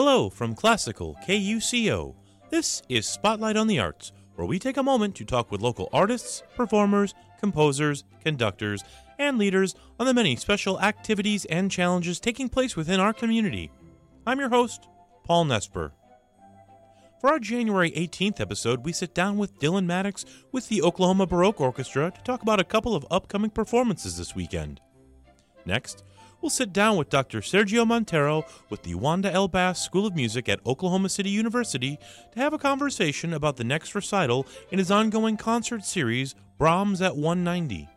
Hello from Classical KUCO. This is Spotlight on the Arts, where we take a moment to talk with local artists, performers, composers, conductors, and leaders on the many special activities and challenges taking place within our community. I'm your host, Paul Nesper. For our January 18th episode, we sit down with Dylan Madoux with the Oklahoma Baroque Orchestra to talk about a couple of upcoming performances this weekend. Next, we'll sit down with Dr. Sergio Monteiro with the Wanda L. Bass School of Music at Oklahoma City University to have a conversation about the next recital in his ongoing concert series, Brahms at 190.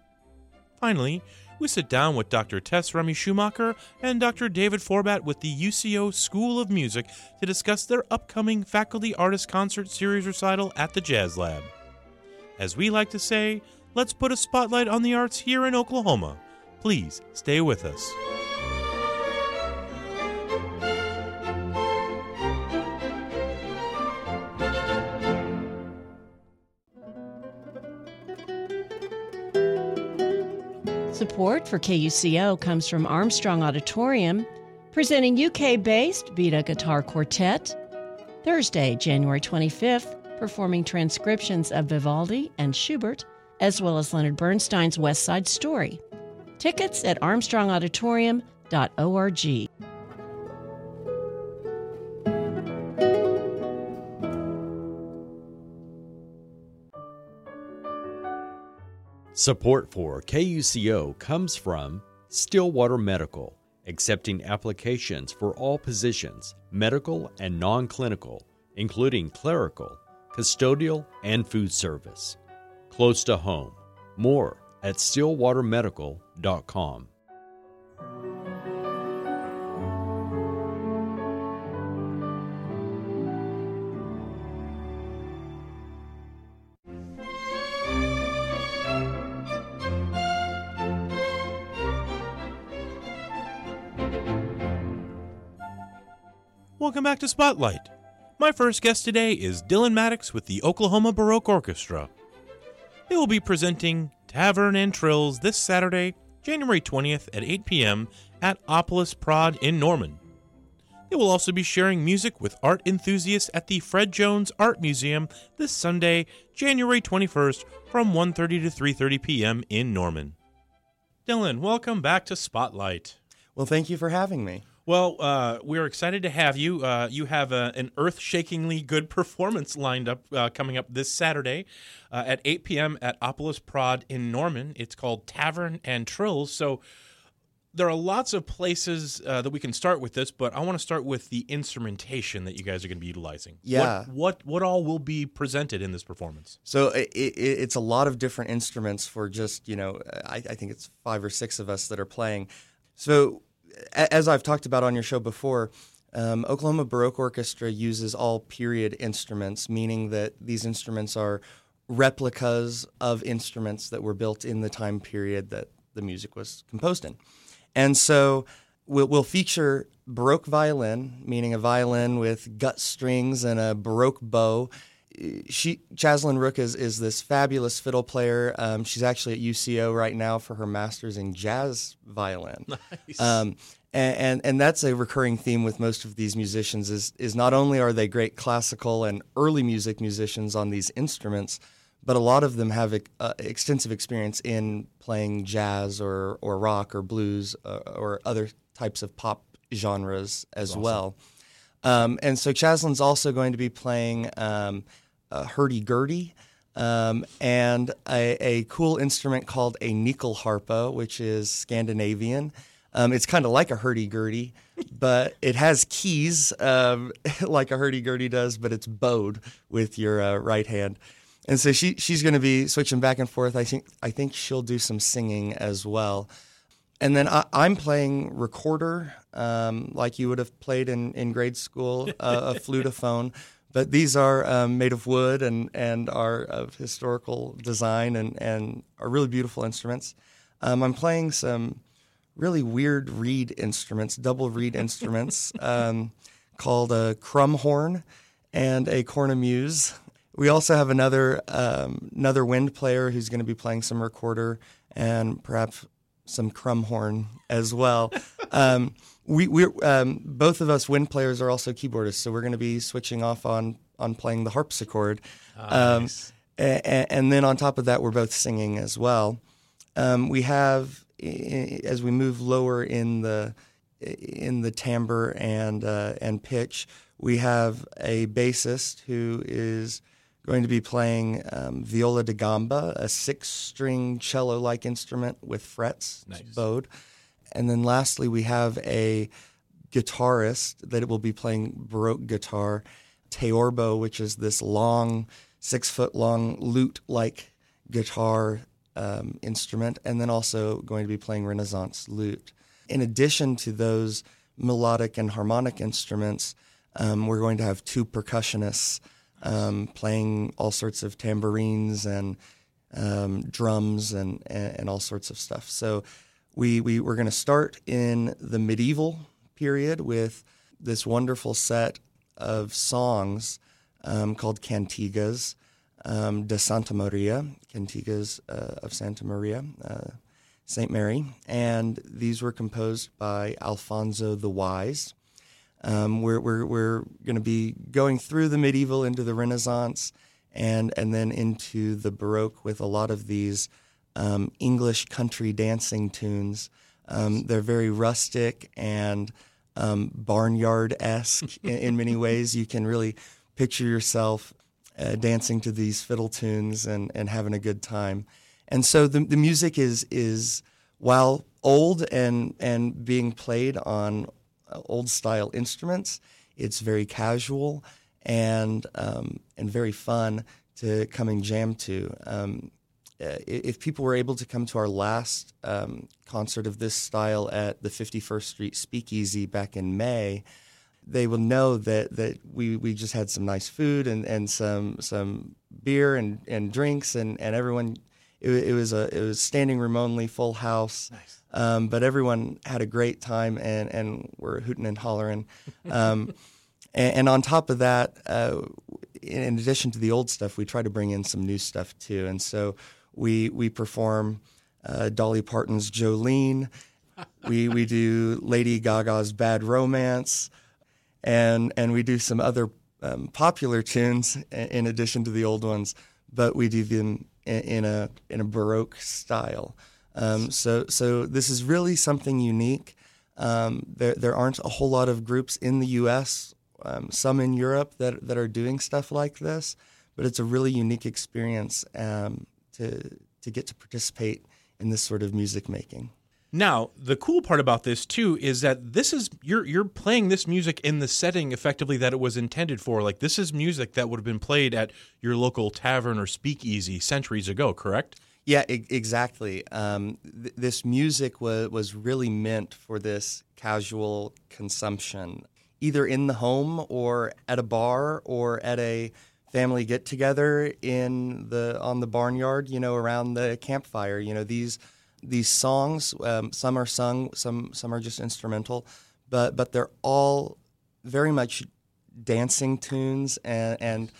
Finally, we sit down with Dr. Tess Remy Schumacher and Dr. David Forbat with the UCO School of Music to discuss their upcoming Faculty Artist Concert Series recital at the Jazz Lab. As we like to say, let's put a spotlight on the arts here in Oklahoma. Please stay with us. Support for KUCO comes from Armstrong Auditorium, presenting UK based Vida Guitar Quartet. Thursday, January 25th, performing transcriptions of Vivaldi and Schubert, as well as Leonard Bernstein's West Side Story. Tickets at armstrongauditorium.org. Support for KUCO comes from Stillwater Medical, accepting applications for all positions, medical and non clinical, including clerical, custodial, and food service. Close to home. More at stillwatermedical.com. Welcome back to Spotlight. My first guest today is Dylan Madoux with the Oklahoma Baroque Orchestra. They will be presenting Tavern and Trills this Saturday, January 20th at 8 p.m. at Opolis Prod in Norman. They will also be sharing music with art enthusiasts at the Fred Jones Art Museum this Sunday, January 21st from 1:30 to 3:30 p.m. in Norman. Dylan, welcome back to Spotlight. Well, thank you for having me. Well, uh, we're excited to have you. Uh, you have a, an earth-shakingly good performance lined up uh, coming up this Saturday uh, at 8 p.m. at Opolis Prod in Norman. It's called Tavern and Trills. So there are lots of places uh, that we can start with this, but I want to start with the instrumentation that you guys are going to be utilizing. Yeah. What, what what all will be presented in this performance? So it, it, it's a lot of different instruments for just you know I, I think it's five or six of us that are playing. So as I've talked about on your show before, um, Oklahoma Baroque Orchestra uses all period instruments, meaning that these instruments are replicas of instruments that were built in the time period that the music was composed in. And so we'll, we'll feature Baroque violin, meaning a violin with gut strings and a Baroque bow. She Chaslyn Rook is, is this fabulous fiddle player. Um, she's actually at UCO right now for her master's in jazz violin. Nice. Um, and, and and that's a recurring theme with most of these musicians is is not only are they great classical and early music musicians on these instruments, but a lot of them have uh, extensive experience in playing jazz or or rock or blues uh, or other types of pop genres as awesome. well. Um, and so Chaslyn's also going to be playing um, uh, hurdy-gurdy. Um, and a, a, cool instrument called a nyckelharpa, which is Scandinavian. Um, it's kind of like a hurdy-gurdy, but it has keys um, like a hurdy-gurdy does, but it's bowed with your uh, right hand. And so she she's going to be switching back and forth. I think I think she'll do some singing as well. And then I, am playing recorder, um, like you would have played in, in grade school, uh, a flutophone. But these are um, made of wood and, and are of historical design and, and are really beautiful instruments. Um, I'm playing some really weird reed instruments, double reed instruments, um, called a crumhorn and a cornemuse. We also have another um, another wind player who's going to be playing some recorder and perhaps some crumhorn as well. We we um, both of us wind players are also keyboardists, so we're going to be switching off on on playing the harpsichord. Ah, um, nice. and, and, then on top of that, we're both singing as well. Um, we have as we move lower in the in the timbre and uh, and pitch, we have a bassist who is going to be playing um, viola da gamba, a six-string cello-like instrument with frets, nice. bowed. And then lastly, we have a guitarist that will be playing Baroque guitar, Theorbo, which is this long, six foot long lute like guitar um, instrument, and then also going to be playing Renaissance lute. In addition to those melodic and harmonic instruments, um, we're going to have two percussionists um, playing all sorts of tambourines and um, drums and, and, and all sorts of stuff. So we, we we're going to start in the medieval period with this wonderful set of songs um, called cantigas um, de Santa Maria, cantigas uh, of Santa Maria, uh, Saint Mary, and these were composed by Alfonso the Wise. Um, we're we're, we're going to be going through the medieval into the Renaissance and and then into the Baroque with a lot of these um, English country dancing tunes. Um, they're very rustic and um, barnyard esque in, in, many ways. You can really picture yourself uh, dancing to these fiddle tunes and, and having a good time. And so the, the music is is while old and and being played on uh, old style instruments, it's very casual and um, and very fun to come and jam to. Um, if people were able to come to our last um, concert of this style at the 51st Street Speakeasy back in May, they will know that, that we, we just had some nice food and, and some some beer and, and drinks and, and everyone it, it was a it was standing room only full house. Nice. um, but everyone had a great time and and were hooting and hollering. Um, and, and, on top of that uh, in addition to the old stuff we try to bring in some new stuff too. And so we we perform uh, Dolly Parton's Jolene. we we do Lady Gaga's Bad Romance, and and we do some other um, popular tunes in addition to the old ones, but we do them in, a in a baroque style. Um, so so this is really something unique. Um, there there aren't a whole lot of groups in the U.S. Um, some in Europe that that are doing stuff like this, but it's a really unique experience. Um, to to get to participate in this sort of music making. Now, the cool part about this too is that this is you're you're playing this music in the setting effectively that it was intended for. Like this is music that would have been played at your local tavern or speakeasy centuries ago, correct? Yeah, I- exactly. Um, th- this music was was really meant for this casual consumption, either in the home or at a bar or at a family get together in the on the barnyard, you know, around the campfire. You know, these these songs, um, some are sung, some some are just instrumental, but but they're all very much dancing tunes, and, and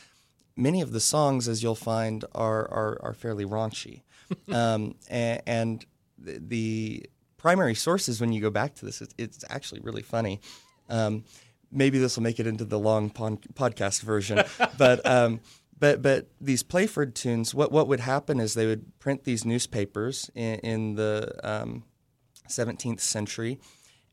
many of the songs, as you'll find, are are, are fairly raunchy, um, and, and the, primary sources when you go back to this, it's, it's actually really funny. Um, maybe this will make it into the long podcast version, but um, but but these Playford tunes, what what would happen is they would print these newspapers in, in the um, 17th century,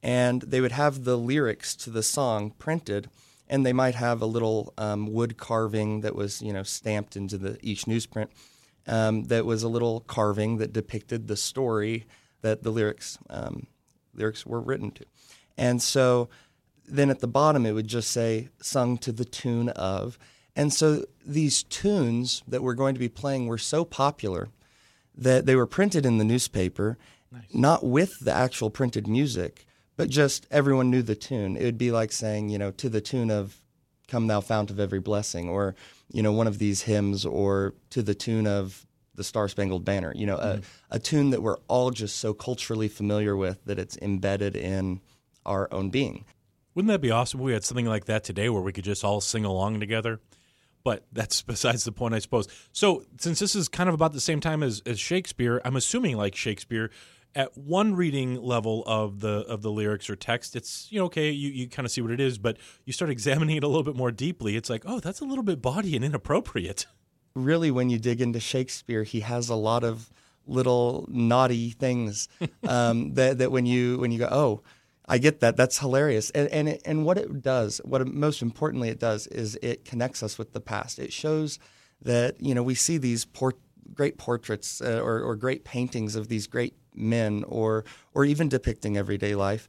and they would have the lyrics to the song printed, and they might have a little um, wood carving that was you know stamped into the each newsprint. Um, that was a little carving that depicted the story that the lyrics um, lyrics were written to, and so then at the bottom it would just say sung to the tune of. And so these tunes that we're going to be playing were so popular that they were printed in the newspaper, nice. not with the actual printed music, but just everyone knew the tune. It would be like saying, you know, to the tune of Come Thou Fount of Every Blessing, or, you know, one of these hymns, or to the tune of the Star Spangled Banner, you know, mm-hmm. a, a tune that we're all just so culturally familiar with that it's embedded in our own being. Wouldn't that be awesome if we had something like that today where we could just all sing along together? But that's besides the point, I suppose. So, since this is kind of about the same time as, as Shakespeare, I'm assuming, like Shakespeare, at one reading level of the of the lyrics or text, it's you know okay, you, you kind of see what it is, but you start examining it a little bit more deeply. It's like, oh, that's a little bit bawdy and inappropriate. Really, when you dig into Shakespeare, he has a lot of little naughty things um, that that when you when you go, oh, I get that. That's hilarious. And and it, and what it does, what it, most importantly it does, is it connects us with the past. It shows that you know we see these port, great portraits uh, or, or great paintings of these great men, or or even depicting everyday life,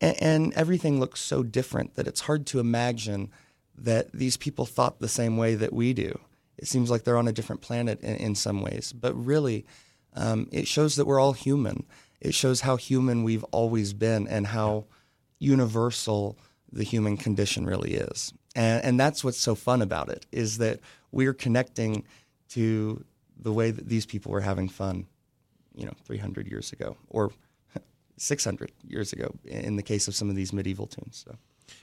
and, and everything looks so different that it's hard to imagine that these people thought the same way that we do. It seems like they're on a different planet in, in some ways, but really, um, it shows that we're all human. It shows how human we've always been and how universal the human condition really is. And, and that's what's so fun about it is that we're connecting to the way that these people were having fun, you know, 300 years ago or 600 years ago in the case of some of these medieval tunes. So.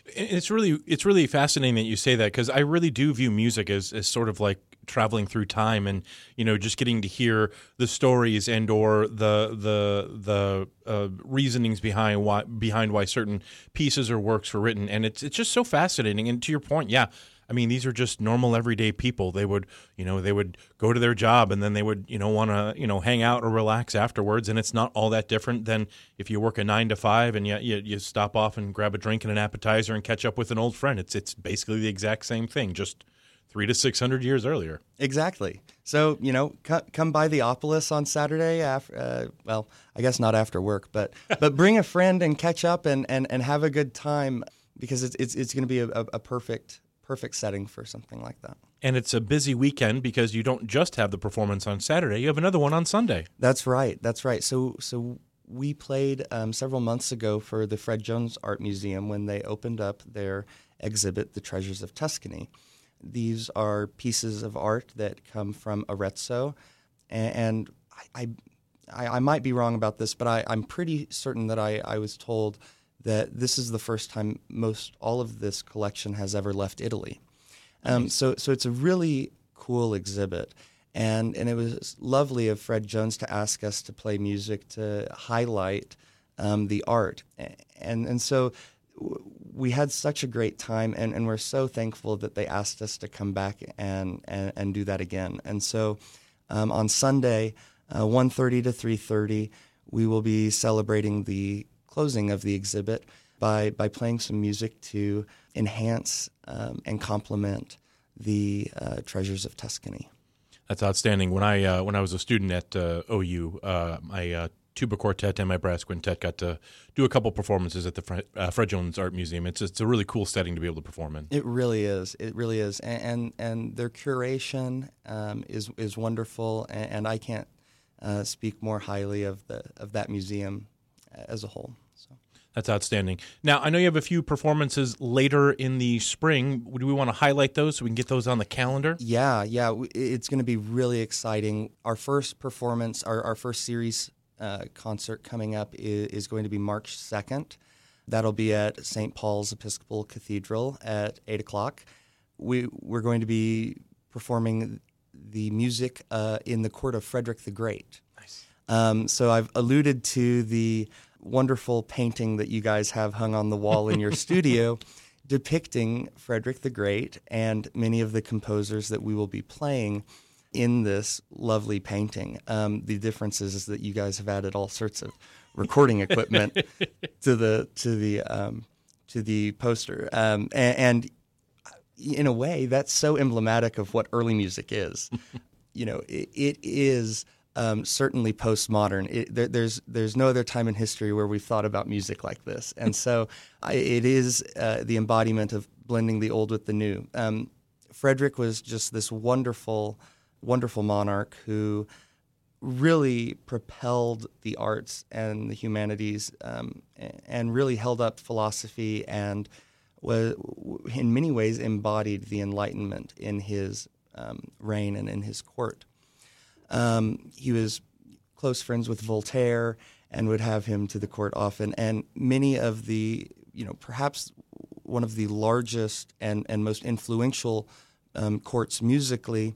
It's really it's really fascinating that you say that because I really do view music as, as sort of like traveling through time and you know just getting to hear the stories and or the the the uh, reasonings behind why behind why certain pieces or works were written and it's it's just so fascinating and to your point yeah I mean, these are just normal everyday people. They would, you know, they would go to their job and then they would, you know, want to, you know, hang out or relax afterwards. And it's not all that different than if you work a nine to five and yet you, you stop off and grab a drink and an appetizer and catch up with an old friend. It's it's basically the exact same thing, just three to six hundred years earlier. Exactly. So you know, c- come by the Opolis on Saturday. After, uh, well, I guess not after work, but but bring a friend and catch up and, and, and have a good time because it's it's, it's going to be a, a perfect perfect setting for something like that. And it's a busy weekend because you don't just have the performance on Saturday; you have another one on Sunday. That's right. That's right. So so we played um, several months ago for the Fred Jones Art Museum when they opened up their exhibit, The Treasures of Tuscany. These are pieces of art that come from Arezzo, and, I, I, I might be wrong about this, but I, I'm pretty certain that I, I was told that this is the first time most all of this collection has ever left Italy. Um, so so it's a really cool exhibit. And, and it was lovely of Fred Jones to ask us to play music to highlight um, the art. And, and so we had such a great time, and, and we're so thankful that they asked us to come back and, and, and do that again. And so um, on Sunday, uh, 1.30 to 3.30, we will be celebrating the closing of the exhibit by, by playing some music to enhance um, and complement the uh, treasures of Tuscany. That's outstanding. When I uh, when I was a student at uh, OU, my uh, tuba quartet and my brass quintet got to do a couple performances at the Fred, uh, Fred Jones Art Museum. It's it's a really cool setting to be able to perform in. It really is. It really is, and and, and their curation um, is is wonderful, and, and I can't speak more highly of the of that museum as a whole. So. That's outstanding. Now, I know you have a few performances later in the spring. Do we want to highlight those so we can get those on the calendar? Yeah, yeah. It's going to be really exciting. Our first performance, our, our first series uh, concert coming up is, is, going to be March 2nd. That'll be at St. Paul's Episcopal Cathedral at 8 o'clock. We, we're going to be performing the music uh, in the court of Frederick the Great. Nice. Um, so I've alluded to the wonderful painting that you guys have hung on the wall in your studio depicting Frederick the Great and many of the composers that we will be playing in this lovely painting. Um, the difference is, is, that you guys have added all sorts of recording equipment to the to the um, to the poster, um, and, and, in a way, that's so emblematic of what early music is. you know, it, it is um, certainly postmodern. It, there, there's there's no other time in history where we've thought about music like this, and so I, it is uh, the embodiment of blending the old with the new. Um, Frederick was just this wonderful, wonderful monarch who really propelled the arts and the humanities, um, and really held up philosophy and was in many ways embodied the Enlightenment in his um, reign and in his court. Um, he was close friends with Voltaire and would have him to the court often. And many of the, you know, perhaps one of the largest and, and most influential um, courts musically,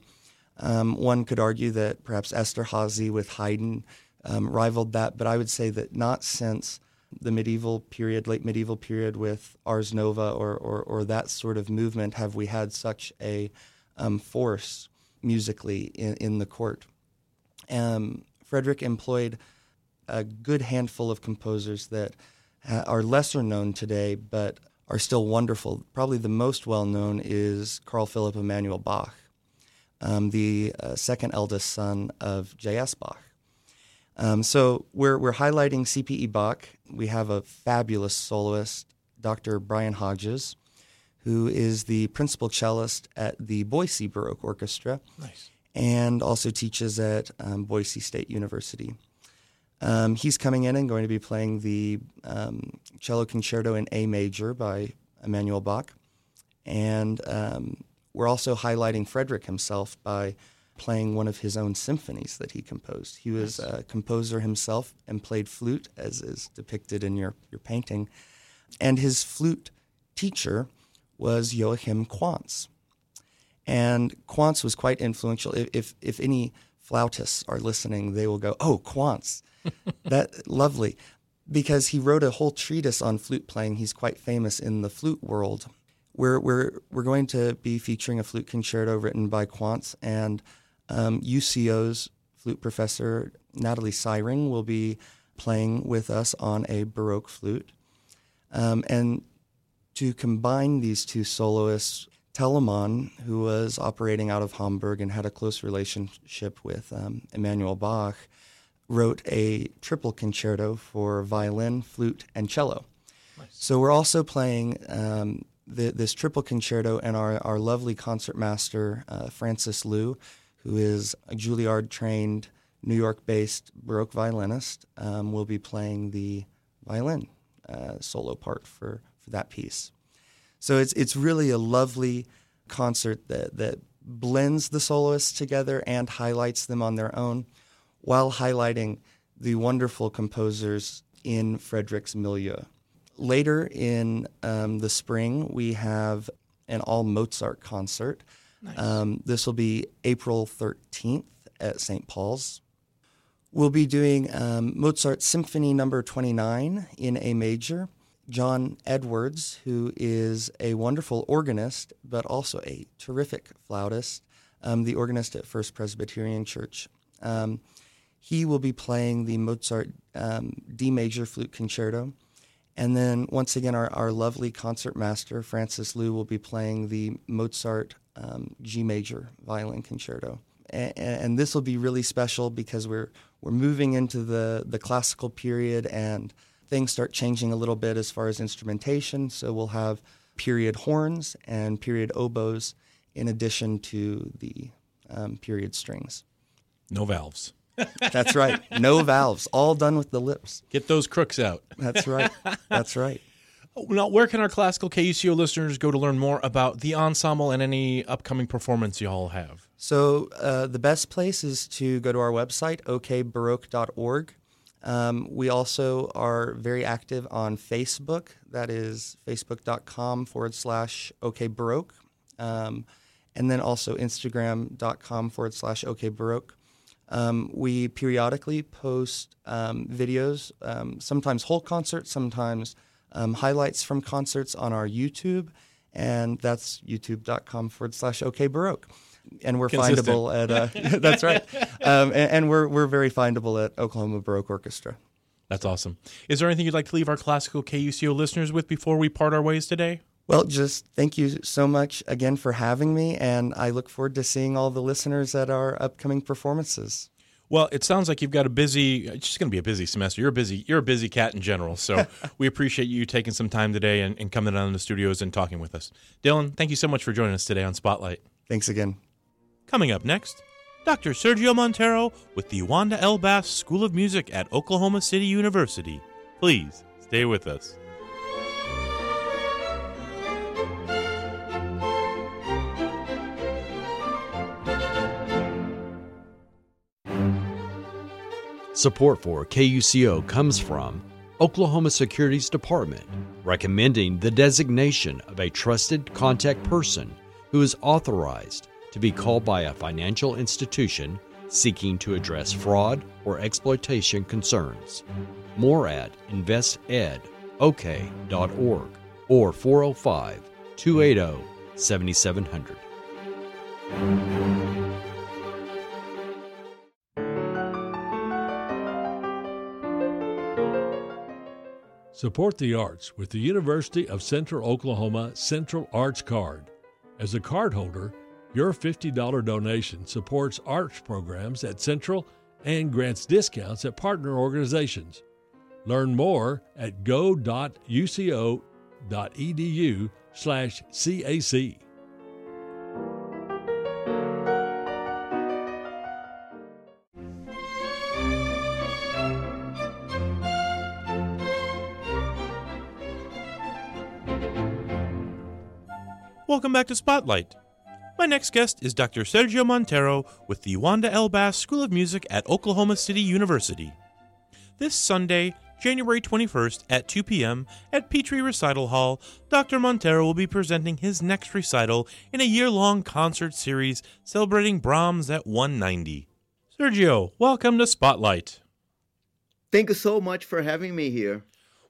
um, one could argue that perhaps Esterhazy with Haydn um, rivaled that, but I would say that not since the medieval period, late medieval period with Ars Nova or, or, or that sort of movement have we had such a um, force musically in, in the court. Um, Frederick employed a good handful of composers that are lesser known today, but are still wonderful. Probably the most well known is Carl Philipp Emanuel Bach, um, the uh, second eldest son of J.S. Bach. Um, so we're, we're highlighting CPE Bach. We have a fabulous soloist, Dr. Brian Hodges, who is the principal cellist at the Boise Baroque Orchestra. Nice. And also teaches at um, Boise State University. Um, he's coming in and going to be playing the um, cello concerto in A major by Emanuel Bach. And um, we're also highlighting Frederick himself by playing one of his own symphonies that he composed. He was a composer himself and played flute, as is depicted in your, your painting. And his flute teacher was Joachim Quantz. And Quantz was quite influential. If, if, if any flautists are listening, they will go, "Oh, Quantz, that lovely," because he wrote a whole treatise on flute playing. He's quite famous in the flute world. We're we're we're going to be featuring a flute concerto written by Quantz, and um, UCO's flute professor Natalie Syring will be playing with us on a baroque flute, um, and to combine these two soloists Telemann, who was operating out of Hamburg and had a close relationship with um, Emanuel Bach, wrote a triple concerto for violin, flute, and cello. Nice. So we're also playing um, the, this triple concerto, and our, our lovely concertmaster, uh, Francis Liu, who is a Juilliard trained, New York based Baroque violinist, um, will be playing the violin uh, solo part for, for that piece. So it's it's really a lovely concert that that blends the soloists together and highlights them on their own, while highlighting the wonderful composers in Frederick's milieu. Later in um, the spring, we have an all Mozart concert. Nice. Um, this will be April 13th at St. Paul's. We'll be doing um, Mozart Symphony Number 29 in A major. John Edwards, who is a wonderful organist, but also a terrific flautist, um, the organist at First Presbyterian Church. Um, he will be playing the Mozart um, D major flute concerto. And then once again, our, our lovely concert master, Francis Liu, will be playing the Mozart um, G major violin concerto. And, and this will be really special because we're, we're moving into the, the classical period and things start changing a little bit as far as instrumentation. So we'll have period horns and period oboes in addition to the um, period strings. No valves. That's right. No valves. All done with the lips. Get those crooks out. That's right. That's right. Now, where can our classical KUCO listeners go to learn more about the ensemble and any upcoming performance you all have? So, uh, the best place is to go to our website, okbaroque.org. Um, we also are very active on Facebook. That is facebook.com forward slash okbaroque. Um, and then also Instagram.com forward slash OK Baroque. Um, we periodically post um, videos, um, sometimes whole concerts, sometimes um, highlights from concerts on our YouTube. And that's youtube.com forward slash OK Baroque and we're Consistent. findable at uh, that's right, um, and, and, we're we're very findable at Oklahoma Baroque Orchestra. That's awesome. Is there anything you'd like to leave our classical KUCO listeners with before we part our ways today? Well, just thank you so much again for having me, and I look forward to seeing all the listeners at our upcoming performances. Well, it sounds like you've got a busy. It's just going to be a busy semester. You're a busy. You're a busy cat in general. So we appreciate you taking some time today and, and coming down to the studios and talking with us. Dylan, thank you so much for joining us today on Spotlight. Thanks again. Coming up next, Dr. Sergio Monteiro with the Wanda L. Bass School of Music at Oklahoma City University. Please stay with us. Support for KUCO comes from Oklahoma Securities Department, recommending the designation of a trusted contact person who is authorized to be called by a financial institution seeking to address fraud or exploitation concerns. More at investedok.org or 405 280 7700. Support the arts with the University of Central Oklahoma Central Arts Card. As a cardholder, your $50 donation supports arts programs at Central and grants discounts at partner organizations. Learn more at go.uco.edu slash CAC. Welcome back to Spotlight. My next guest is Dr. Sergio Monteiro with the Wanda L. Bass School of Music at Oklahoma City University. This Sunday, January 21st at 2 p.m. at Petrie Recital Hall, Dr. Monteiro will be presenting his next recital in a year long concert series celebrating Brahms at 190. Sergio, welcome to Spotlight. Thank you so much for having me here.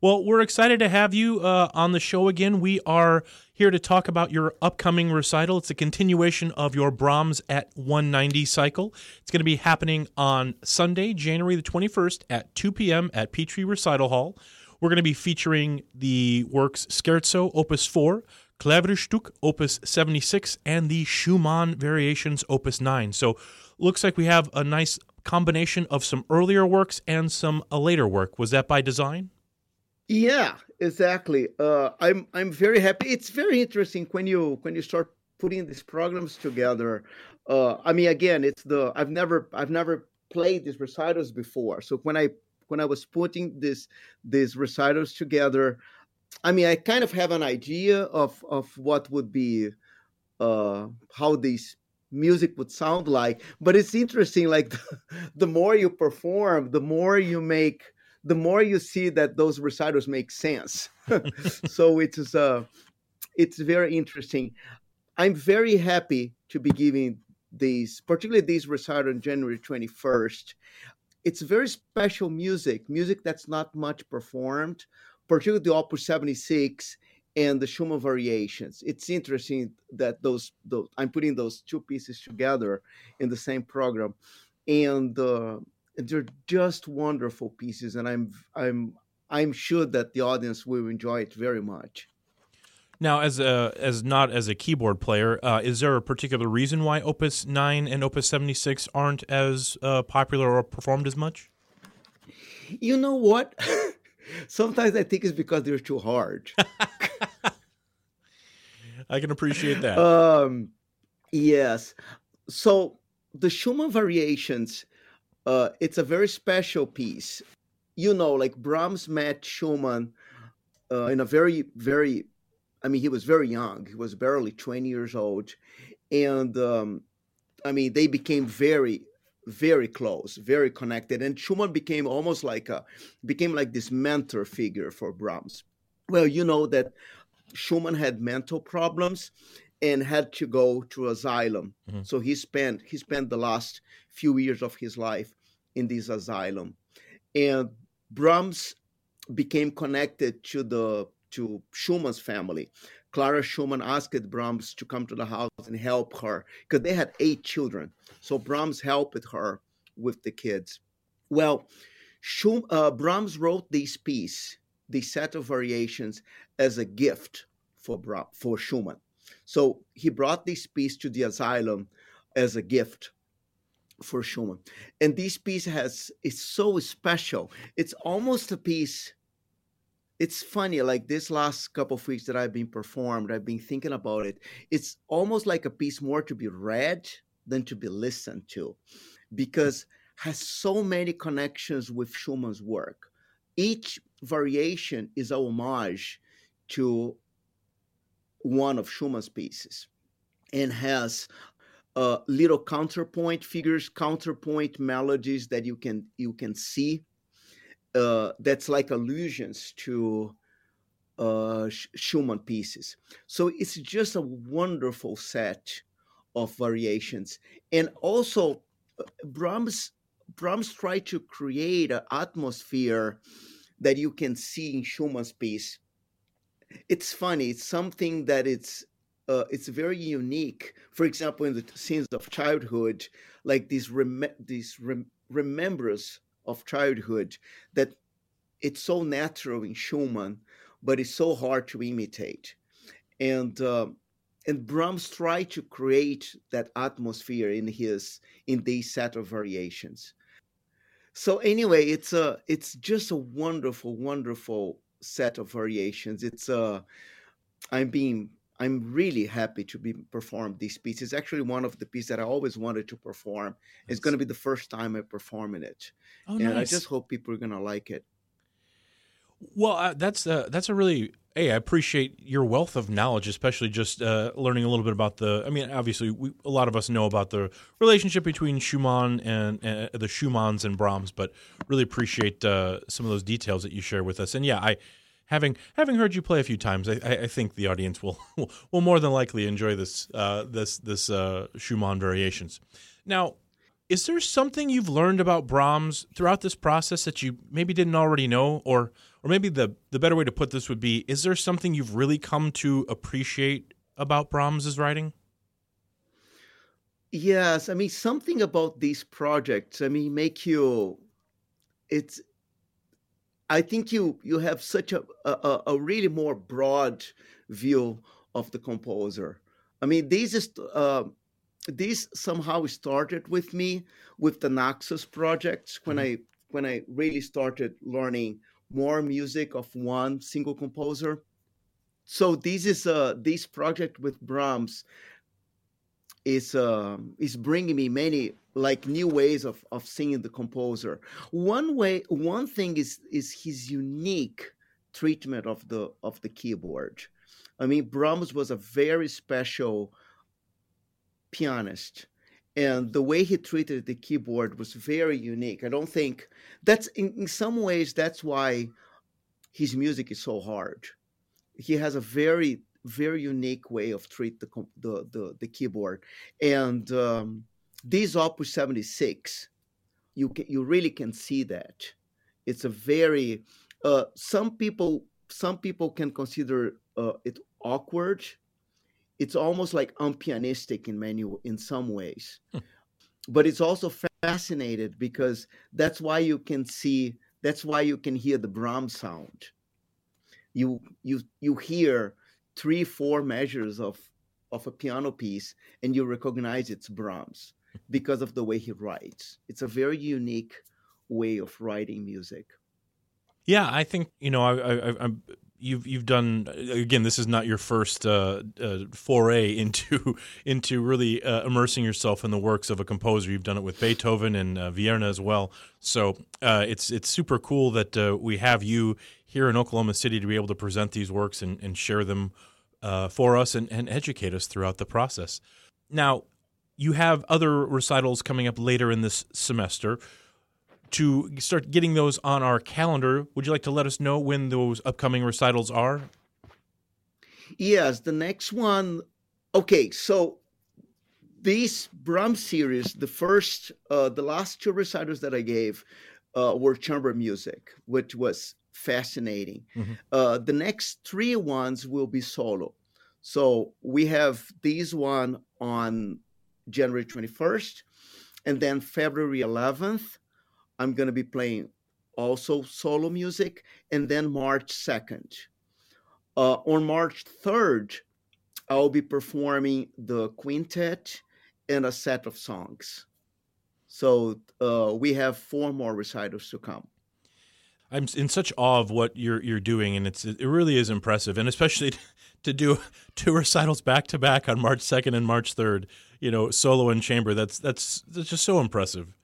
Well, we're excited to have you uh, on the show again. We are here to talk about your upcoming recital. It's a continuation of your Brahms at 190 cycle. It's going to be happening on Sunday, January the 21st at 2 p.m. at Petrie Recital Hall. We're going to be featuring the works Scherzo Opus 4, Klavierstück Opus 76, and the Schumann Variations Opus 9. So, looks like we have a nice combination of some earlier works and some a later work. Was that by design? Yeah, exactly. Uh, I'm I'm very happy. It's very interesting when you when you start putting these programs together. Uh, I mean, again, it's the I've never I've never played these recitals before. So when I when I was putting this these recitals together, I mean, I kind of have an idea of of what would be uh, how these music would sound like. But it's interesting. Like the, the more you perform, the more you make the more you see that those recitals make sense. so it's uh, it's very interesting. I'm very happy to be giving these, particularly these recital on January 21st. It's very special music, music that's not much performed, particularly the Opus 76 and the Schumann variations. It's interesting that those, those I'm putting those two pieces together in the same program, and uh, they're just wonderful pieces, and I'm I'm I'm sure that the audience will enjoy it very much. Now, as a as not as a keyboard player, uh, is there a particular reason why Opus Nine and Opus Seventy Six aren't as uh, popular or performed as much? You know what? Sometimes I think it's because they're too hard. I can appreciate that. Um, yes. So the Schumann variations uh, it's a very special piece. You know, like Brahms met Schumann uh, in a very, very, I mean, he was very young. He was barely 20 years old. And um, I mean, they became very, very close, very connected. And Schumann became almost like a, became like this mentor figure for Brahms. Well, you know that Schumann had mental problems and had to go to asylum. Mm-hmm. So he spent he spent the last few years of his life in this asylum, and Brahms became connected to the to Schumann's family. Clara Schumann asked Brahms to come to the house and help her because they had eight children. So Brahms helped her with the kids. Well, Schum, uh, Brahms wrote this piece, this set of variations, as a gift for Bra- for Schumann. So he brought this piece to the asylum as a gift for Schumann. And this piece has is so special. It's almost a piece. It's funny, like this last couple of weeks that I've been performed, I've been thinking about it. It's almost like a piece more to be read than to be listened to, because has so many connections with Schumann's work. Each variation is a homage to one of Schumann's pieces and has uh, little counterpoint figures, counterpoint melodies that you can you can see. Uh, that's like allusions to uh, Schumann pieces. So it's just a wonderful set of variations, and also Brahms Brahms tried to create an atmosphere that you can see in Schumann's piece. It's funny. It's something that it's uh, it's very unique. For example, in the scenes of childhood, like these rem- these rem- remembrance of childhood that it's so natural in Schumann, but it's so hard to imitate. And uh, and Brahms tried to create that atmosphere in his in these set of variations. So anyway, it's a it's just a wonderful, wonderful set of variations. It's a uh, I'm being I'm really happy to be perform this piece. It's actually one of the pieces that I always wanted to perform. It's going to be the first time I perform in it, oh, and nice. I just hope people are going to like it. Well, uh, that's uh, that's a really hey, I appreciate your wealth of knowledge, especially just uh, learning a little bit about the. I mean, obviously, we, a lot of us know about the relationship between Schumann and the Schumanns and Brahms, but really appreciate uh, some of those details that you share with us. And yeah, I having having heard you play a few times, I, I think the audience will, will, will more than likely enjoy this uh, this this uh, Schumann variations. Now, is there something you've learned about Brahms throughout this process that you maybe didn't already know, or or maybe the the better way to put this would be: Is there something you've really come to appreciate about Brahms's writing? Yes, I mean something about these projects. I mean, make you. It's I think you you have such a, a, a really more broad view of the composer. I mean, this is uh, this somehow started with me with the Naxos projects when mm-hmm. I when I really started learning more music of one single composer. So this is uh, this project with Brahms is uh, is bringing me many like new ways of of seeing the composer. One way, one thing is is his unique treatment of the of the keyboard. I mean, Brahms was a very special pianist, and the way he treated the keyboard was very unique. I don't think that's in, in some ways that's why his music is so hard. He has a very very unique way of treat the the the, the keyboard and. Um, this Opus 76, you can, you really can see that. It's a very uh, some people some people can consider uh, it awkward. It's almost like unpianistic in many in some ways, hmm. but it's also fascinated because that's why you can see that's why you can hear the Brahms sound. You you you hear three four measures of of a piano piece and you recognize it's Brahms because of the way he writes. It's a very unique way of writing music. Yeah, I think you know I, I, I'm you've you've done again. This is not your first uh, uh, foray into into really uh, immersing yourself in the works of a composer. You've done it with Beethoven and uh, Vianna as well. So uh, it's it's super cool that uh, we have you here in Oklahoma City to be able to present these works and, and share them for us and, and educate us throughout the process. Now, you have other recitals coming up later in this semester. To start getting those on our calendar, would you like to let us know when those upcoming recitals are? Yes, the next one. Okay, so this Brahms series, the first, uh, the last two recitals that I gave uh, were chamber music, which was fascinating. Mm-hmm. Uh, the next three ones will be solo. So we have these one on January 21st. And then February 11th, I'm going to be playing also solo music. And then March 2nd. Uh, on March 3rd, I'll be performing the quintet and a set of songs. So uh, we have four more recitals to come. I'm in such awe of what you're you're doing, and it's it really is impressive, and especially to do two recitals back to back on March 2nd and March 3rd you know, solo and chamber. That's that's that's just so impressive.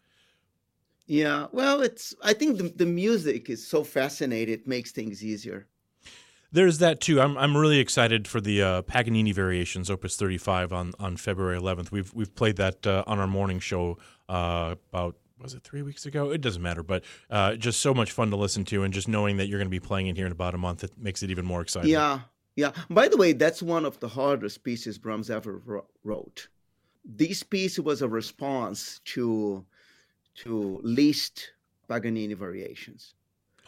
Yeah, well, it's. I think the the music is so fascinating. It makes things easier. There's that too. I'm I'm really excited for the uh, Paganini variations, Opus 35, on on February 11th. We've we've played that uh, on our morning show uh, about was it three weeks ago? It doesn't matter, but uh, just so much fun to listen to, and just knowing that you're going to be playing it here in about a month, it makes it even more exciting. Yeah, yeah. By the way, that's one of the hardest pieces Brahms ever wrote this piece was a response to to Liszt Paganini variations.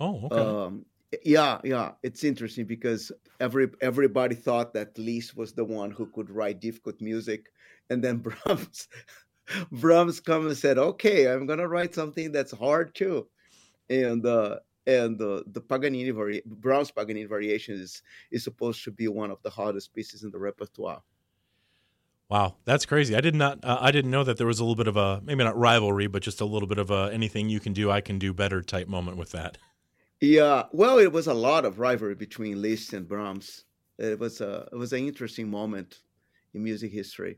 Oh, okay. Um, yeah, yeah, it's interesting because every everybody thought that Liszt was the one who could write difficult music, and then Brahms Brahms come and said, "Okay, I'm gonna write something that's hard too," and uh, and uh, the Paganini vari- Brahms Paganini variation is is supposed to be one of the hardest pieces in the repertoire. Wow, that's crazy. I did not. Uh, I didn't know that there was a little bit of a maybe not rivalry, but just a little bit of a anything you can do, I can do better type moment with that. Yeah, well, it was a lot of rivalry between Liszt and Brahms. It was a it was an interesting moment in music history.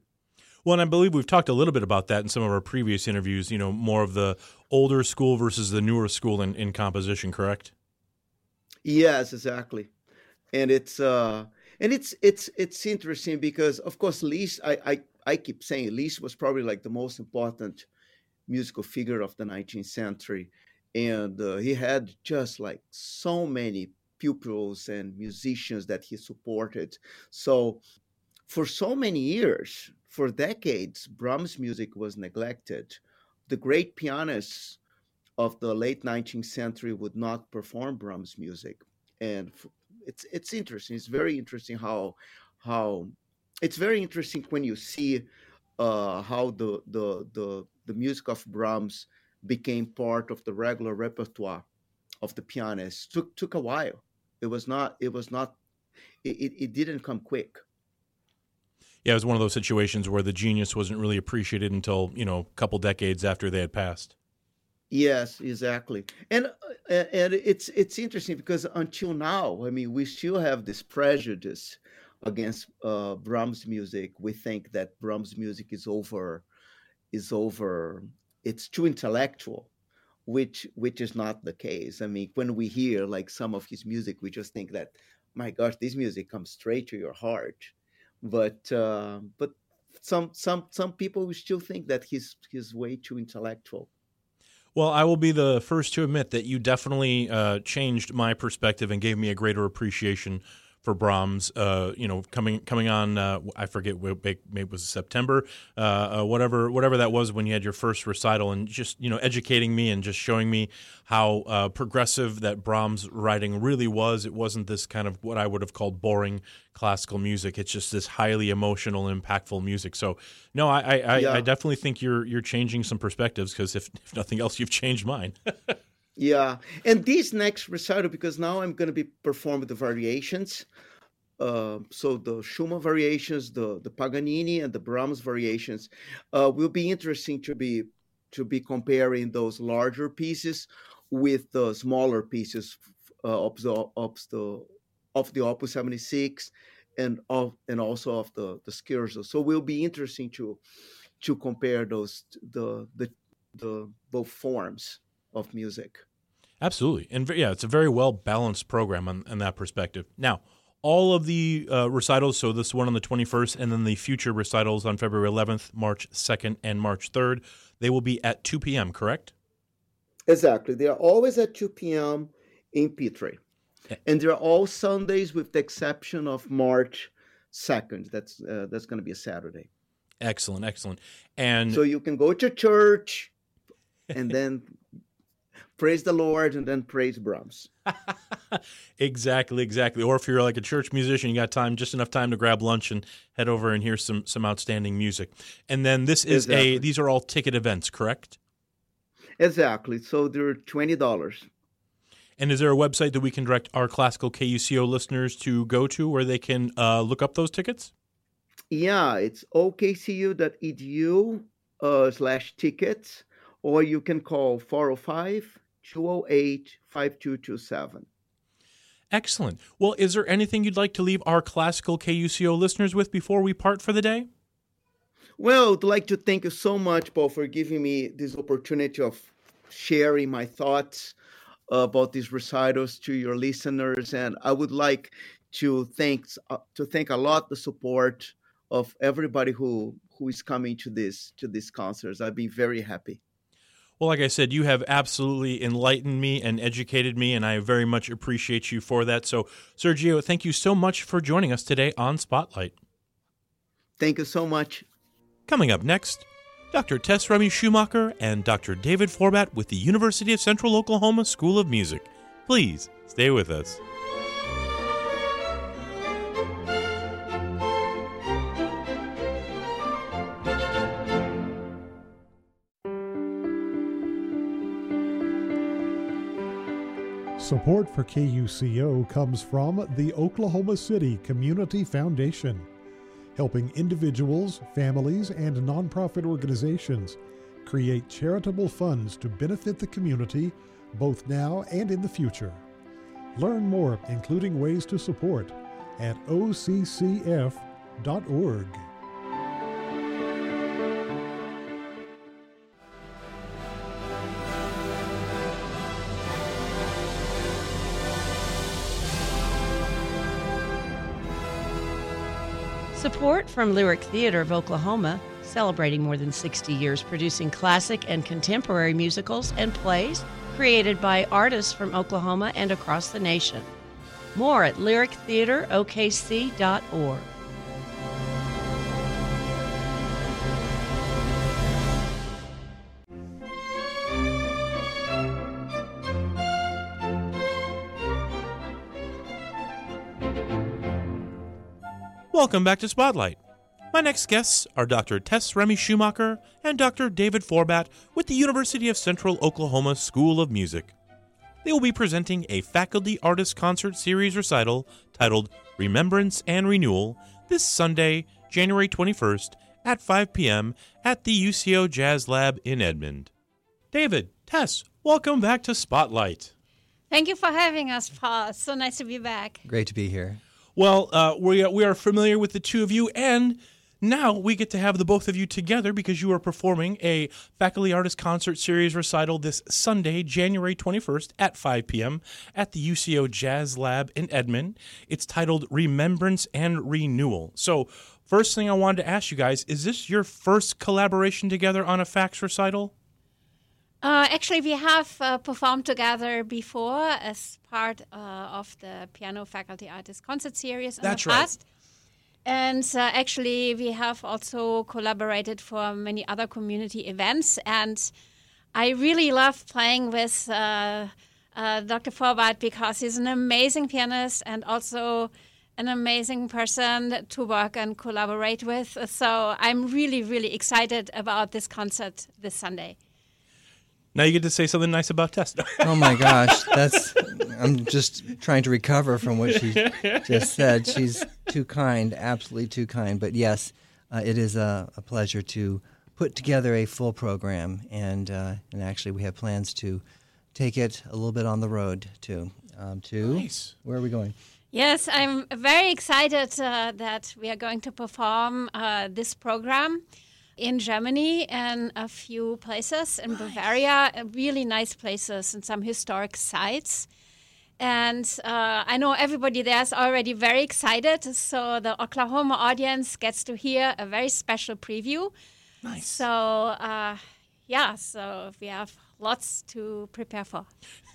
Well, and I believe we've talked a little bit about that in some of our previous interviews. You know, more of the older school versus the newer school in, in composition, correct? Yes, exactly. And it's uh and it's it's it's interesting because of course Liszt I I, I keep saying Liszt was probably like the most important musical figure of the 19th century. And uh, he had just like so many pupils and musicians that he supported. So for so many years for decades brahms music was neglected. The great pianists of the late 19th century would not perform brahms music. And it's it's interesting it's very interesting how how it's very interesting when you see uh, how the, the the the music of brahms became part of the regular repertoire of the pianist took took a while. It was not it was not it, it didn't come quick. Yeah it was one of those situations where the genius wasn't really appreciated until you know a couple decades after they had passed yes exactly. And uh, and it's it's interesting because until now i mean we still have this prejudice against uh, brahms music. We think that brahms music is over is over it's too intellectual which which is not the case. I mean when we hear like some of his music we just think that my gosh this music comes straight to your heart. But uh, but some some some people still think that he's he's way too intellectual well, I will be the first to admit that you definitely uh, changed my perspective and gave me a greater appreciation for Brahms. Uh, you know, coming coming on, uh, I forget maybe it was September, uh, uh, whatever whatever that was when you had your first recital, and just you know educating me and just showing me how uh, progressive that Brahms writing really was. It wasn't this kind of what I would have called boring classical music. It's just this highly emotional, impactful music. So no, I I, yeah. I definitely think you're you're changing some perspectives because if, if nothing else, you've changed mine. Yeah, and this next recital, because now I'm going to be performing the variations. Uh, so the Schumann variations, the the Paganini and the Brahms variations, uh, will be interesting to be to be comparing those larger pieces with the smaller pieces uh, of the of the of the Opus 76 and of and also of the the Scherzo. So it will be interesting to to compare those the the the both forms of music. Absolutely. And yeah, it's a very well balanced program on, on that perspective. Now, all of the uh, recitals, so this one on the 21st, and then the future recitals on February 11th, March 2nd, and March 3rd, they will be at 2 p.m., correct? Exactly. They are always at 2 p.m. in Petree. And they're all Sundays with the exception of March 2nd. That's uh, that's going to be a Saturday. Excellent, excellent. And so you can go to church and then praise the Lord and then praise Brahms. exactly, exactly. Or if you're like a church musician, you got time, just enough time to grab lunch and head over and hear some some outstanding music. And then this is exactly. a these are all ticket events, correct? Exactly. So they're twenty dollars. And is there a website that we can direct our classical KUCO listeners to go to where they can uh, look up those tickets? Yeah, it's okcu.edu uh, slash tickets or you can call 405 208 5227. Excellent. Well, is there anything you'd like to leave our classical KUCO listeners with before we part for the day? Well, I'd like to thank you so much, Paul, for giving me this opportunity of sharing my thoughts about these recitals to your listeners. And I would like to thank uh, to thank a lot the support of everybody who who is coming to this to these concerts. I've been very happy. Well, like I said, you have absolutely enlightened me and educated me, and I very much appreciate you for that. So, Sergio, thank you so much for joining us today on Spotlight. Thank you so much. Coming up next, Dr. Tess Remy Schumacher and Dr. David Forbat with the University of Central Oklahoma School of Music. Please stay with us. Support for KUCO comes from the Oklahoma City Community Foundation, helping individuals, families, and nonprofit organizations create charitable funds to benefit the community both now and in the future. Learn more, including ways to support, at occf.org. Support from Lyric Theater of Oklahoma, celebrating more than 60 years producing classic and contemporary musicals and plays created by artists from Oklahoma and across the nation. More at lyrictheaterokc.org. Welcome back to Spotlight. My next guests are Dr. Tess Remy Schumacher and Dr. David Forbat with the University of Central Oklahoma School of Music. They will be presenting a faculty artist concert series recital titled Remembrance and Renewal this Sunday, January 21st at 5 p.m. at the UCO Jazz Lab in Edmond. David, Tess, welcome back to Spotlight. Thank you for having us, Paul. It's so nice to be back. Great to be here. Well, uh, we, we are familiar with the two of you, and now we get to have the both of you together because you are performing a faculty artist concert series recital this Sunday, January 21st at 5 p.m. at the UCO Jazz Lab in Edmond. It's titled Remembrance and Renewal. So, first thing I wanted to ask you guys is this your first collaboration together on a FACS recital? Uh, actually, we have uh, performed together before as part uh, of the Piano Faculty Artist Concert Series in That's the right. past. And uh, actually, we have also collaborated for many other community events. And I really love playing with uh, uh, Dr. Forbat because he's an amazing pianist and also an amazing person to work and collaborate with. So I'm really, really excited about this concert this Sunday. Now you get to say something nice about Tess. Oh my gosh, that's I'm just trying to recover from what she just said. She's too kind, absolutely too kind. But yes, uh, it is a, a, pleasure to put together a full program, and uh, and actually we have plans to take it a little bit on the road too. Um, to Nice. where are we going? Yes, I'm very excited uh, that we are going to perform uh, this program in Germany and a few places in Bavaria, uh, really nice places and some historic sites. And uh, I know everybody there is already very excited. So the Oklahoma audience gets to hear a very special preview. Nice. So, uh, yeah, so we have lots to prepare for.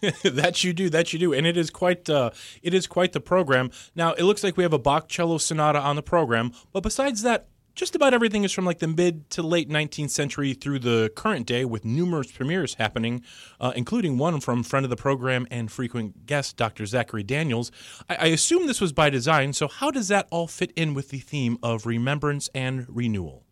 that you do, that you do, and it is quite uh, it is quite the program. Now it looks like we have a Bach cello sonata on the program, but besides that, just about everything is from like the mid to late 19th century through the current day, with numerous premieres happening, uh, including one from friend of the program and frequent guest Dr. Zachary Daniels. I, I assume this was by design. So how does that all fit in with the theme of remembrance and renewal?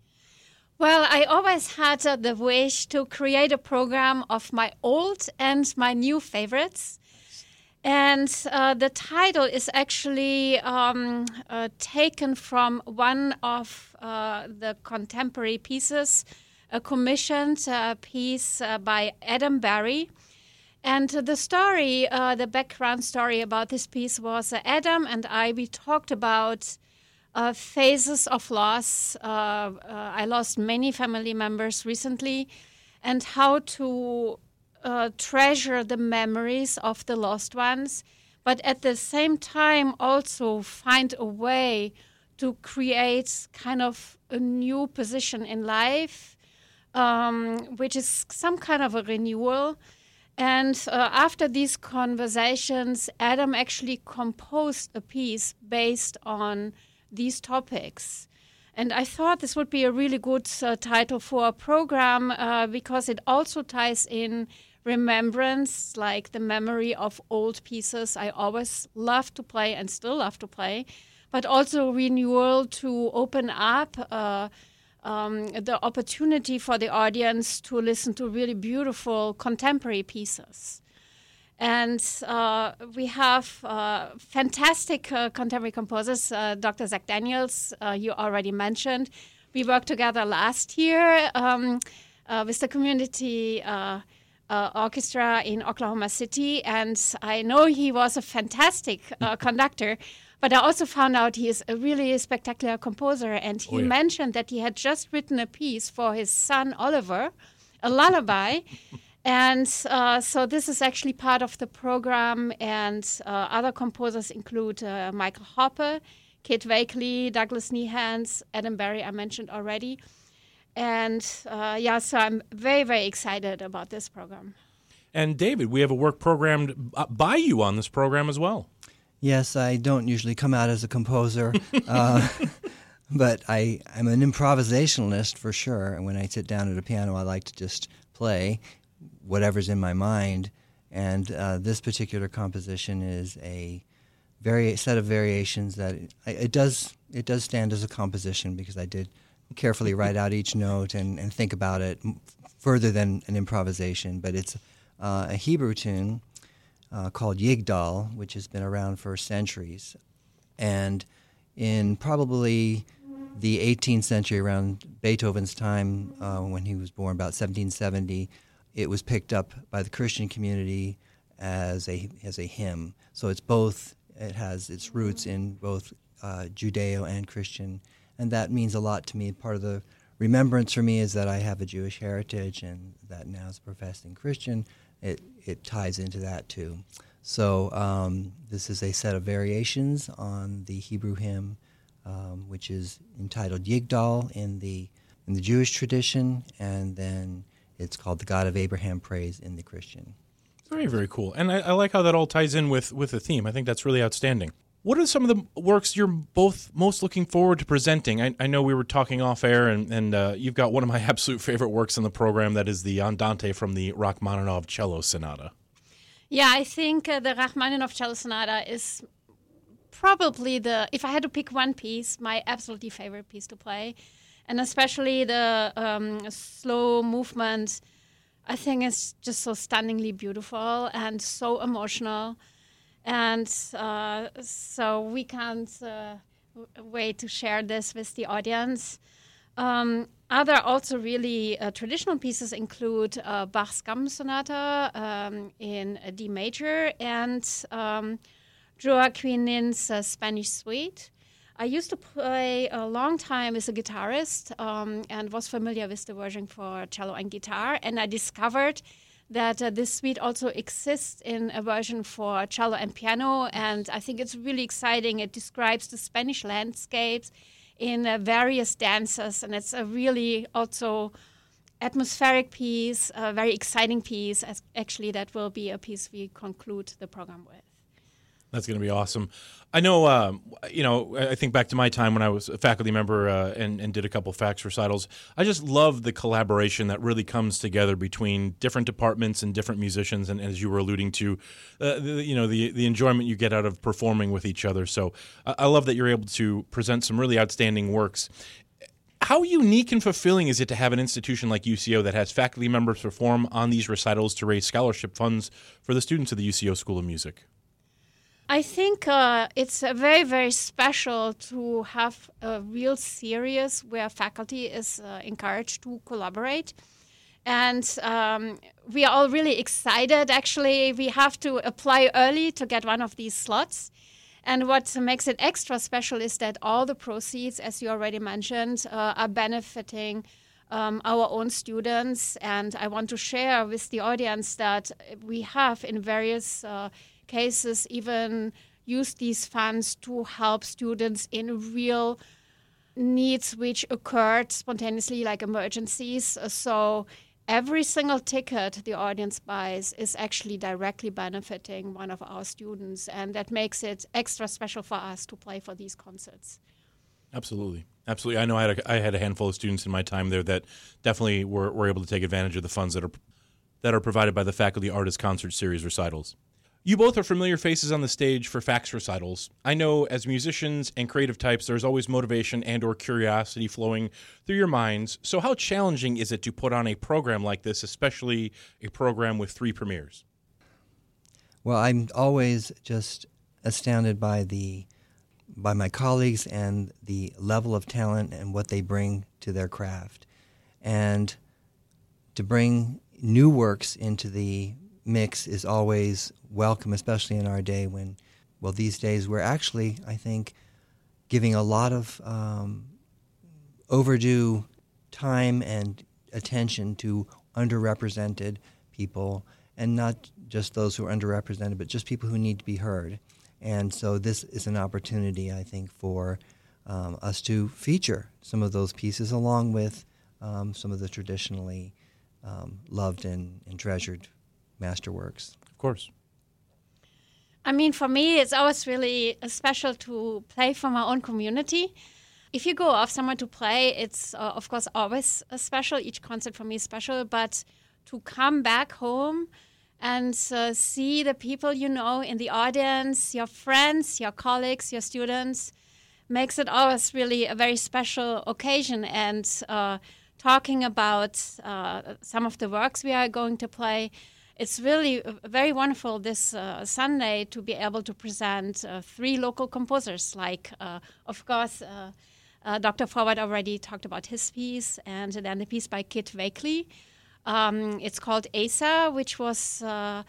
Well, I always had uh, the wish to create a program of my old and my new favorites. And uh, the title is actually um, uh, taken from one of uh, the contemporary pieces, a commissioned uh, piece uh, by Adam Barry. And the story, uh, the background story about this piece was Adam and I, we talked about phases of loss. I lost many family members recently, and how to uh, treasure the memories of the lost ones, but at the same time also find a way to create kind of a new position in life, um, which is some kind of a renewal. And uh, after these conversations, Adam actually composed a piece based on these topics. And I thought this would be a really good uh, title for a program uh, because it also ties in remembrance, like the memory of old pieces I always loved to play and still love to play, but also renewal to open up. Uh, um, the opportunity for the audience to listen to really beautiful contemporary pieces. And uh, we have uh, fantastic uh, contemporary composers, uh, Dr. Zach Daniels, uh, you already mentioned. We worked together last year um, with the community orchestra in Oklahoma City, and I know he was a fantastic conductor. But I also found out he is a really spectacular composer, and he oh, yeah. mentioned that he had just written a piece for his son Oliver, a lullaby. And uh, so this is actually part of the program, and uh, other composers include uh, Michael Hoppe, Kit Wakely, Douglas Nehans, Adam Berry, I mentioned already. And uh, yeah, so I'm very, very excited about this program. And David, we have a work programmed uh, by you on this program as well. Yes, I don't usually come out as a composer. Uh, but I, I'm an improvisationalist for sure. And when I sit down at a piano, I like to just play whatever's in my mind. And uh, this particular composition is a very set of variations that it, it, does it does stand as a composition because I did carefully write out each note and, and think about it further than an improvisation. But it's uh, a Hebrew tune uh, called Yigdal, which has been around for centuries. And in probably the 18th century, around Beethoven's time, uh, when he was born, about 1770, it was picked up by the Christian community as a as a hymn. So it's both. It has its roots in both uh, Judeo and Christian, and that means a lot to me. Part of the remembrance for me is that I have a Jewish heritage, and that now as a professing Christian, it it ties into that too. So um, this is a set of variations on the Hebrew hymn, um, which is entitled Yigdal in the in the Jewish tradition, and then it's called the God of Abraham Praise in the Christian. Very, very cool. And I, I, like how that all ties in with, with the theme. I think that's really outstanding. What are some of the works you're both most looking forward to presenting? I, I know we were talking off air, and, and uh, you've got one of my absolute favorite works in the program that is the Andante from the Rachmaninoff Cello Sonata. Yeah, I think uh, the Rachmaninoff Cello Sonata is probably the, if I had to pick one piece, my absolutely favorite piece to play and especially the um, slow movement. I think it's just so stunningly beautiful and so emotional, and uh, so we can't uh, wait to share this with the audience. Um, other also really uh, traditional pieces include uh, Bach's Gamba Sonata um, in D major and um, Joaquin Nin's uh, Spanish Suite. I used to play a long time as a guitarist um, and was familiar with the version for cello and guitar. And I discovered that uh, this suite also exists in a version for cello and piano. And I think it's really exciting. It describes the Spanish landscapes in uh, various dances. And it's a really also atmospheric piece, a very exciting piece. Actually, that will be a piece we conclude the program with. That's going to be awesome. I know, um, you know, I think back to my time when I was a faculty member uh, and, and, did a couple of FACS recitals. I just love the collaboration that really comes together between different departments and different musicians, and, as you were alluding to, uh, the, you know, the the enjoyment you get out of performing with each other. So I love that you're able to present some really outstanding works. How unique and fulfilling is it to have an institution like UCO that has faculty members perform on these recitals to raise scholarship funds for the students of the UCO School of Music? I think uh, it's very, very special to have a real series where faculty is uh, encouraged to collaborate. And um, we are all really excited. Actually, we have to apply early to get one of these slots. And what makes it extra special is that all the proceeds, as you already mentioned, uh, are benefiting um, our own students. And I want to share with the audience that we have in various uh, cases even use these funds to help students in real needs which occurred spontaneously, like emergencies. So every single ticket the audience buys is actually directly benefiting one of our students, and that makes it extra special for us to play for these concerts. Absolutely. Absolutely. I know I had, a, I had a handful of students in my time there that definitely were, were able to take advantage of the funds that are that are provided by the Faculty Artist Concert Series recitals. You both are familiar faces on the stage for FACS recitals. I know as musicians and creative types there's always motivation and or curiosity flowing through your minds. So how challenging is it to put on a program like this, especially a program with three premieres? Well, I'm always just astounded by the by my colleagues and the level of talent and what they bring to their craft. And to bring new works into the mix is always welcome, especially in our day when, well, these days we're actually, I think, giving a lot of um, overdue time and attention to underrepresented people, and not just those who are underrepresented, but just people who need to be heard. And so this is an opportunity, I think, for um, us to feature some of those pieces along with um, some of the traditionally um, loved and, and treasured masterworks. Of course. I mean, for me, it's always really special to play for my own community. If you go off somewhere to play, it's uh, of course always special. Each concert for me is special, but to come back home and uh, see the people you know in the audience, your friends, your colleagues, your students, makes it always really a very special occasion. And uh, talking about uh, some of the works we are going to play, it's really very wonderful this uh, Sunday to be able to present uh, three local composers, like, uh, of course, Dr. Forbat already talked about his piece, and then the piece by Kit Wakely. Um, it's called Asa, which was uh,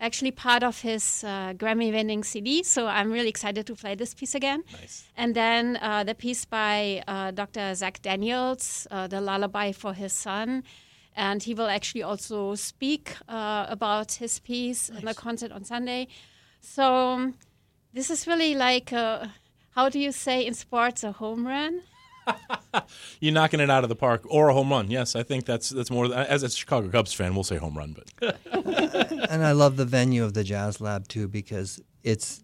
actually part of his uh, Grammy winning CD. So I'm really excited to play this piece again. Nice. And then uh, the piece by uh, Dr. Zach Daniels, uh, The Lullaby for His Son. And he will actually also speak uh, about his piece nice. in the concert on Sunday. So this is really like, how do you say in sports, a home run? You're knocking it out of the park or a home run. Yes, I think that's that's more. As a Chicago Cubs fan, we'll say home run. But and I love the venue of the Jazz Lab too because it's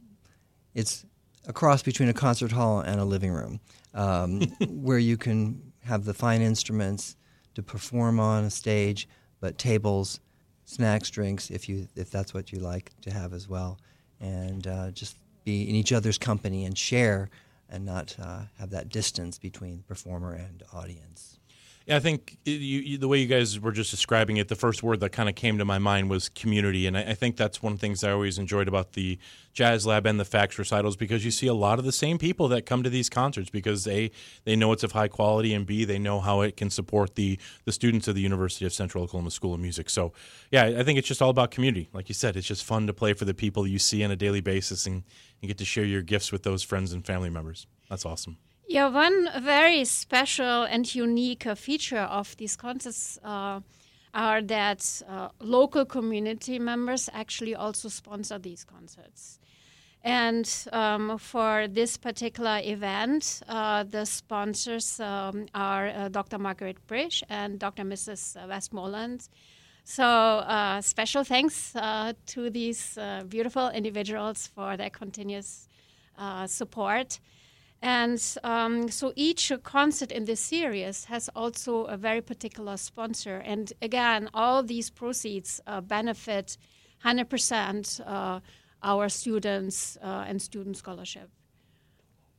it's a cross between a concert hall and a living room, um, where you can have the fine instruments to perform on a stage, but tables, snacks, drinks, if you if that's what you like to have as well, and uh, just be in each other's company and share and not uh, have that distance between performer and audience. I think you, you, the way you guys were just describing it, the first word that kind of came to my mind was community, and I, I, think that's one of the things I always enjoyed about the Jazz Lab and the FACS recitals because you see a lot of the same people that come to these concerts because a they know it's of high quality, and b they know how it can support the the students of the University of Central Oklahoma School of Music. So, yeah, I think it's just all about community. Like you said, it's just fun to play for the people you see on a daily basis and you get to share your gifts with those friends and family members. That's awesome. Yeah, one very special and unique uh, feature of these concerts uh, are that uh, local community members actually also sponsor these concerts. And um, for this particular event, uh, the sponsors um, are uh, Dr. Margaret Brish and Dr. Mrs. Westmoreland. So, uh, special thanks to these beautiful individuals for their continuous support. And um, so each concert in this series has also a very particular sponsor. And again, all these proceeds uh, benefit 100% uh, our students uh, and student scholarship.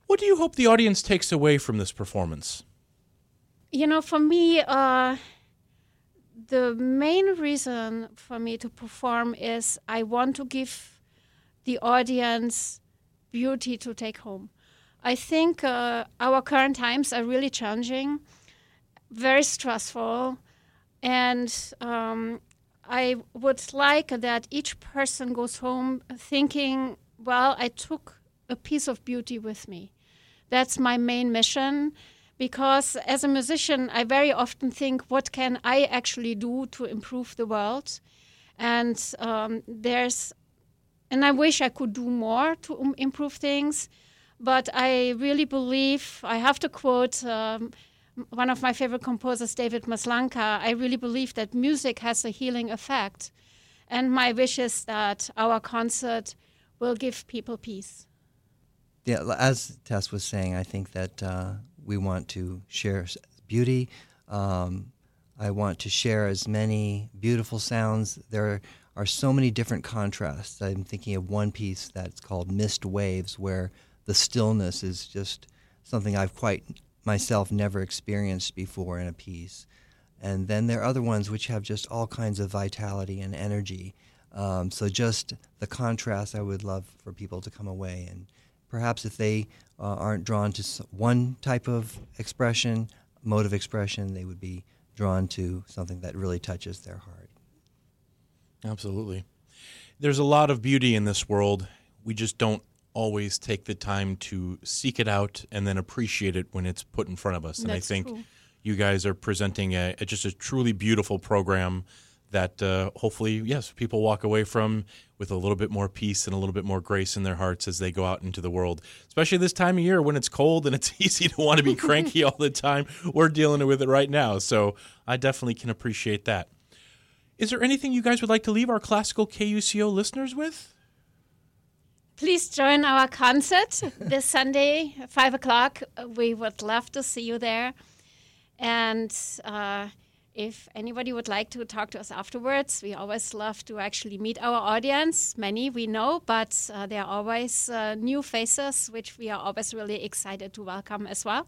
What do you hope the audience takes away from this performance? You know, for me, uh, the main reason for me to perform is I want to give the audience beauty to take home. I think uh, our current times are really challenging, very stressful, and um, I would like that each person goes home thinking, well, I took a piece of beauty with me. That's my main mission because as a musician, I very often think, what can I actually do to improve the world? And um, there's, and I wish I could do more to improve things but I really believe, I have to quote um, one of my favorite composers, David Maslanka, I really believe that music has a healing effect. And my wish is that our concert will give people peace. yeah, as Tess was saying, I think that uh, we want to share beauty. Um, I want to share as many beautiful sounds. There are so many different contrasts. I'm thinking of one piece that's called Mist Waves, where the stillness is just something I've quite myself never experienced before in a piece. And then there are other ones which have just all kinds of vitality and energy. Um, so just the contrast, I would love for people to come away and perhaps if they uh, aren't drawn to one type of expression, mode of expression, they would be drawn to something that really touches their heart. Absolutely. There's a lot of beauty in this world. We just don't always take the time to seek it out and then appreciate it when it's put in front of us. And That's I think cool. you guys are presenting a, a- just a truly beautiful program that uh, hopefully, yes, people walk away from with a little bit more peace and a little bit more grace in their hearts as they go out into the world. Especially this time of year when it's cold and it's easy to want to be cranky all the time. We're dealing with it right now. So I definitely can appreciate that. Is there anything you guys would like to leave our classical KUCO listeners with? Please join our concert this Sunday, five o'clock. We would love to see you there. And uh, if anybody would like to talk to us afterwards, we always love to actually meet our audience. Many we know, but uh, there are always uh, new faces, which we are always really excited to welcome as well.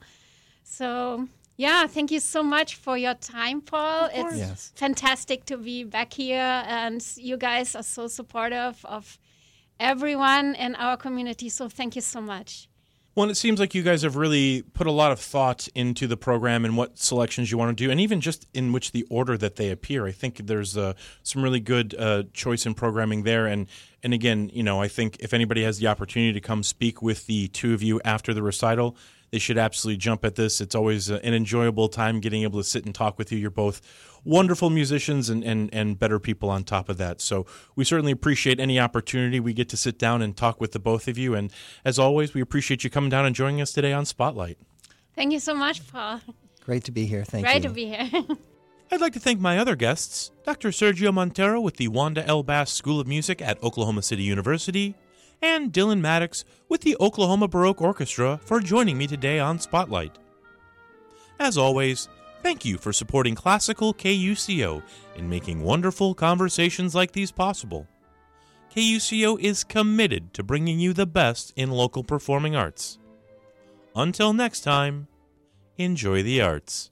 So, yeah, thank you so much for your time, Paul. It's Yes. fantastic to be back here, and you guys are so supportive of everyone in our community. So, thank you so much. Well, it seems like you guys have really put a lot of thought into the program and what selections you want to do, and even just in which the order that they appear. I think there's uh, some really good uh, choice in programming there. And and again, you know, I think if anybody has the opportunity to come speak with the two of you after the recital, they should absolutely jump at this. It's always uh, an enjoyable time getting able to sit and talk with you. You're both wonderful musicians and, and, and better people on top of that. So we certainly appreciate any opportunity we get to sit down and talk with the both of you. And as always, we appreciate you coming down and joining us today on Spotlight. Thank you so much, Paul. Great to be here. Thank Great you. Great to be here. I'd like to thank my other guests, Dr. Sergio Monteiro with the Wanda L. Bass School of Music at Oklahoma City University, and Dylan Madoux with the Oklahoma Baroque Orchestra for joining me today on Spotlight. As always, thank you for supporting classical KUCO in making wonderful conversations like these possible. KUCO is committed to bringing you the best in local performing arts. Until next time, enjoy the arts.